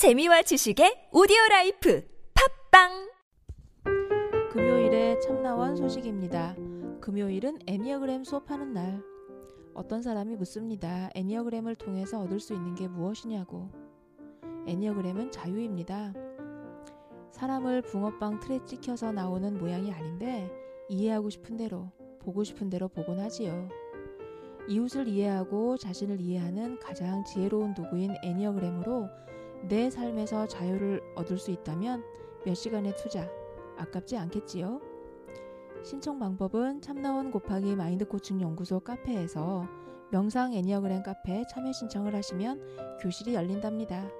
재미와 지식의 오디오 life 팟빵 금요일에 참나원 소식입니다. 금요일은 애니어그램 수업하는 날. 어떤 사람이 묻습니다. enneagram을 통해서 얻을 수 있는 게 무엇이냐고. enneagram은 자유입니다. 사람을 붕어빵 틀에 찍혀서 나오는 모양이 아닌데 이해하고 싶은 대로, 보고 싶은 대로 보곤 하지요. 이웃을 이해하고 자신을 이해하는 가장 지혜로운 도구인 enneagram으로 내 삶에서 자유를 얻을 수 있다면 몇 시간의 투자 아깝지 않겠지요? 신청 방법은 참나원 곱하기 마인드 코칭 연구소 카페에서 명상 애니어그램 카페 참여 신청을 하시면 교실이 열린답니다.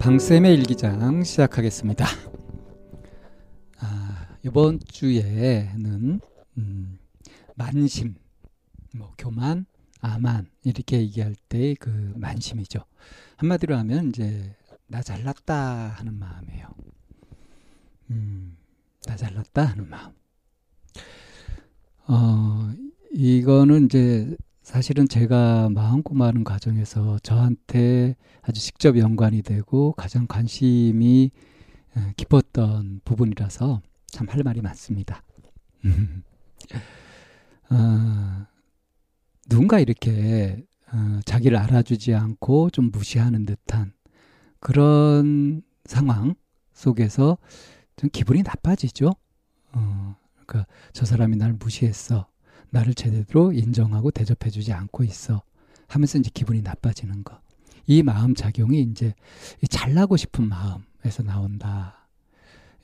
방쌤의 일기장 시작하겠습니다. 아, 이번 주에는 음, 만심, 뭐 교만, 아만 이렇게 얘기할 때 그 만심이죠. 한마디로 하면 이제 나 잘났다 하는 마음이에요. 음, 나 잘났다 하는 마음. 어, 이거는 이제 사실은 제가 마음 고마는 과정에서 저한테 아주 직접 연관이 되고 가장 관심이 깊었던 부분이라서 참 할 말이 많습니다. 어, 누군가 이렇게 어, 자기를 알아주지 않고 좀 무시하는 듯한 그런 상황 속에서 좀 기분이 나빠지죠. 어, 그러니까 저 사람이 날 무시했어. 나를 제대로 인정하고 대접해주지 않고 있어. 하면서 이제 기분이 나빠지는 거. 이 마음 작용이 이제 잘나고 싶은 마음에서 나온다.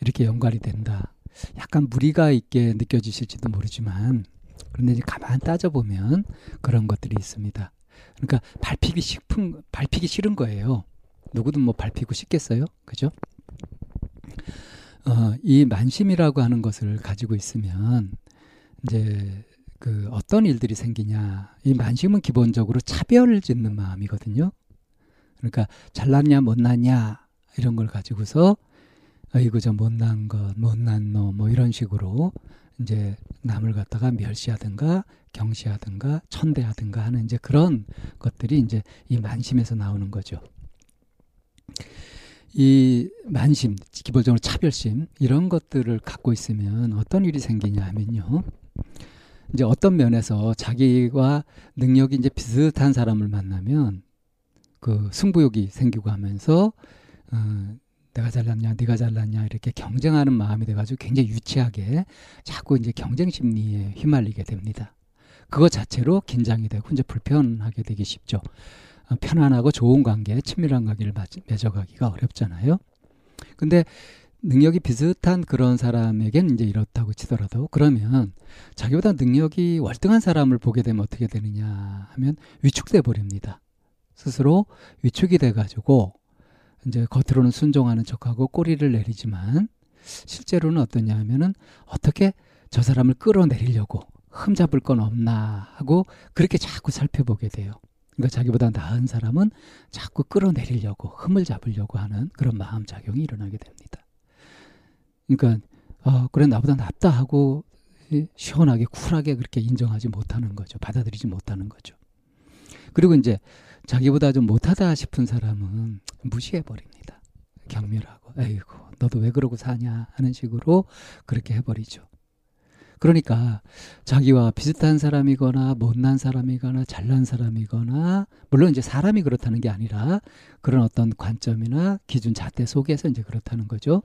이렇게 연관이 된다. 약간 무리가 있게 느껴지실지도 모르지만, 그런데 이제 가만 따져보면 그런 것들이 있습니다. 그러니까 밟히기 싶은, 밟히기 싫은 거예요. 누구든 뭐 밟히고 싶겠어요? 그죠? 어, 이 만심이라고 하는 것을 가지고 있으면, 이제 그 어떤 일들이 생기냐. 이 만심은 기본적으로 차별을 짓는 마음이거든요. 그러니까 잘났냐 못났냐 이런 걸 가지고서 어이구 저 못난 것, 못난 놈 뭐 이런 식으로 이제 남을 갖다가 멸시하든가 경시하든가 천대하든가 하는 이제 그런 것들이 이제 이 만심에서 나오는 거죠. 이 만심, 기본적으로 차별심 이런 것들을 갖고 있으면 어떤 일이 생기냐 하면요. 이제 어떤 면에서 자기와 능력이 이제 비슷한 사람을 만나면 그 승부욕이 생기고 하면서 어, 내가 잘났냐, 네가 잘났냐 이렇게 경쟁하는 마음이 돼가지고 굉장히 유치하게 자꾸 이제 경쟁 심리에 휘말리게 됩니다. 그거 자체로 긴장이 되고 이제 불편하게 되기 쉽죠. 어, 편안하고 좋은 관계, 친밀한 관계를 맺어가기가 어렵잖아요. 근데 능력이 비슷한 그런 사람에겐 이제 이렇다고 치더라도 그러면 자기보다 능력이 월등한 사람을 보게 되면 어떻게 되느냐 하면 위축돼 버립니다. 스스로 위축이 돼 가지고 이제 겉으로는 순종하는 척하고 꼬리를 내리지만 실제로는 어떠냐 하면은 어떻게 저 사람을 끌어내리려고 흠 잡을 건 없나 하고 그렇게 자꾸 살펴보게 돼요. 그러니까 자기보다 나은 사람은 자꾸 끌어내리려고 흠을 잡으려고 하는 그런 마음 작용이 일어나게 됩니다. 그러니까 어, 그래 나보다 낫다 하고 시원하게 쿨하게 그렇게 인정하지 못하는 거죠. 받아들이지 못하는 거죠. 그리고 이제 자기보다 좀 못하다 싶은 사람은 무시해 버립니다. 경멸하고, 에이고, 너도 왜 그러고 사냐 하는 식으로 그렇게 해버리죠. 그러니까 자기와 비슷한 사람이거나 못난 사람이거나 잘난 사람이거나 물론 이제 사람이 그렇다는 게 아니라 그런 어떤 관점이나 기준 잣대 속에서 이제 그렇다는 거죠.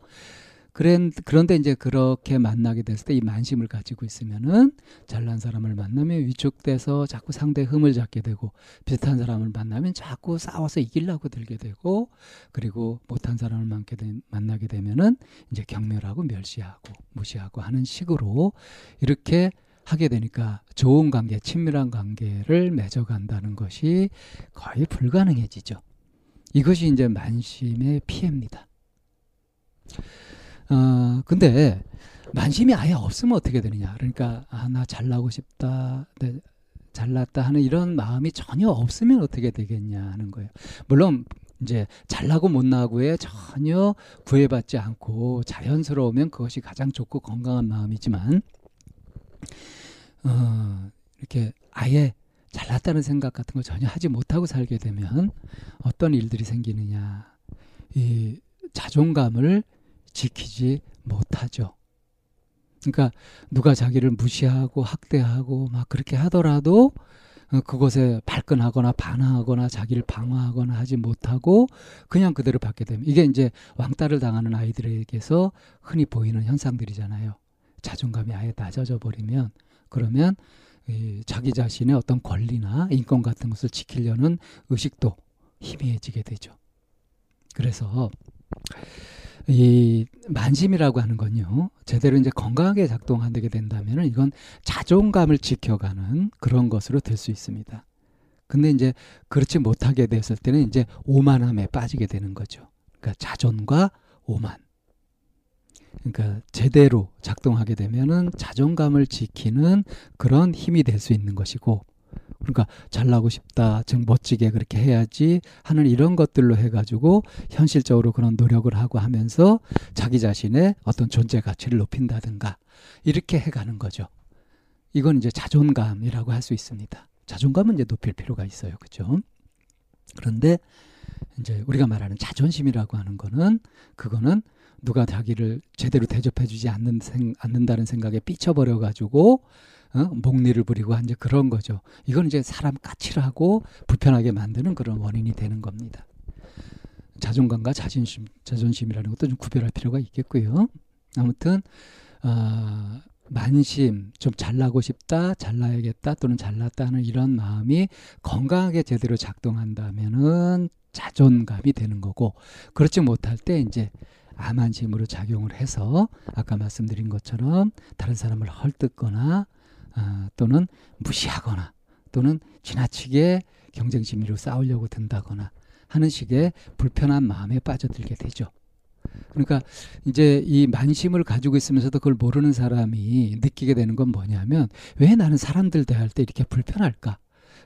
그런데 이제 그렇게 만나게 됐을 때 이 만심을 가지고 있으면은 잘난 사람을 만나면 위축돼서 자꾸 상대 흠을 잡게 되고 비슷한 사람을 만나면 자꾸 싸워서 이기려고 들게 되고 그리고 못한 사람을 만나게 되면은 이제 경멸하고 멸시하고 무시하고 하는 식으로 이렇게 하게 되니까 좋은 관계, 친밀한 관계를 맺어간다는 것이 거의 불가능해지죠. 이것이 이제 만심의 피해입니다. 어, 근데 만심이 아예 없으면 어떻게 되느냐. 그러니까, 아, 나 잘나고 싶다. 네, 잘났다 하는 이런 마음이 전혀 없으면 어떻게 되겠냐 하는 거예요. 물론, 이제 잘나고 못나고에 전혀 구애받지 않고 자연스러우면 그것이 가장 좋고 건강한 마음이지만, 어, 이렇게 아예 잘났다는 생각 같은 걸 전혀 하지 못하고 살게 되면 어떤 일들이 생기느냐. 이 자존감을 지키지 못하죠. 그러니까 누가 자기를 무시하고 학대하고 막 그렇게 하더라도 어, 그것에 발끈하거나 반항하거나 자기를 방어하거나 하지 못하고 그냥 그대로 받게 되면 이게 이제 왕따를 당하는 아이들에게서 흔히 보이는 현상들이잖아요. 자존감이 아예 낮아져 버리면 그러면 이 자기 자신의 어떤 권리나 인권 같은 것을 지키려는 의식도 희미해지게 되죠. 그래서 이 만심이라고 하는 건요 제대로 이제 건강하게 작동하게 된다면 이건 자존감을 지켜가는 그런 것으로 될 수 있습니다. 근데 이제 그렇지 못하게 됐을 때는 이제 오만함에 빠지게 되는 거죠. 그러니까 자존과 오만. 그러니까 제대로 작동하게 되면은 자존감을 지키는 그런 힘이 될 수 있는 것이고 그러니까 잘나고 싶다, 즉 멋지게 그렇게 해야지 하는 이런 것들로 해가지고 현실적으로 그런 노력을 하고 하면서 자기 자신의 어떤 존재 가치를 높인다든가 이렇게 해가는 거죠. 이건 이제 자존감이라고 할 수 있습니다. 자존감은 이제 높일 필요가 있어요, 그죠? 그런데 이제 우리가 말하는 자존심이라고 하는 거는 그거는 누가 자기를 제대로 대접해주지 않는 생, 않는다는 생각에 삐쳐버려 가지고 어? 목리를 부리고 이제 그런 거죠. 이건 이제 사람 까칠하고 불편하게 만드는 그런 원인이 되는 겁니다. 자존감과 자존심, 자존심이라는 것도 좀 구별할 필요가 있겠고요. 아무튼 어, 만심, 좀 잘나고 싶다, 잘나야겠다 또는 잘났다 하는 이런 마음이 건강하게 제대로 작동한다면은 자존감이 되는 거고 그렇지 못할 때 이제 암한심으로 작용을 해서 아까 말씀드린 것처럼 다른 사람을 헐뜯거나 어, 또는 무시하거나 또는 지나치게 경쟁 심리로 싸우려고 든다거나 하는 식의 불편한 마음에 빠져들게 되죠. 그러니까 이제 이 만심을 가지고 있으면서도 그걸 모르는 사람이 느끼게 되는 건 뭐냐면 왜 나는 사람들 대할 때 이렇게 불편할까?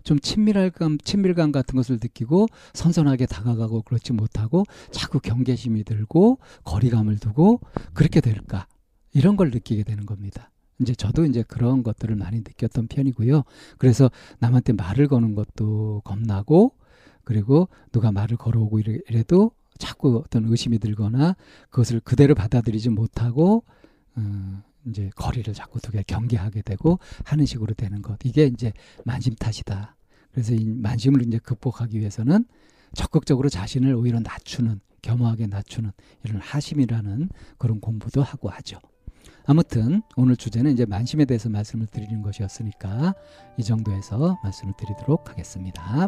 좀 친밀감, 친밀감 같은 것을 느끼고 선선하게 다가가고 그렇지 못하고 자꾸 경계심이 들고 거리감을 두고 그렇게 될까? 이런 걸 느끼게 되는 겁니다. 이제 저도 이제 그런 것들을 많이 느꼈던 편이고요. 그래서 남한테 말을 거는 것도 겁나고 그리고 누가 말을 걸어오고 이래도 자꾸 어떤 의심이 들거나 그것을 그대로 받아들이지 못하고 어, 이제 거리를 자꾸 두게 경계하게 되고 하는 식으로 되는 것 이게 이제 만심 탓이다. 그래서 이 만심을 이제 극복하기 위해서는 적극적으로 자신을 오히려 낮추는 겸허하게 낮추는 이런 하심이라는 그런 공부도 하고 하죠. 아무튼 오늘 주제는 이제 만심에 대해서 말씀을 드리는 것이었으니까 이 정도에서 말씀을 드리도록 하겠습니다.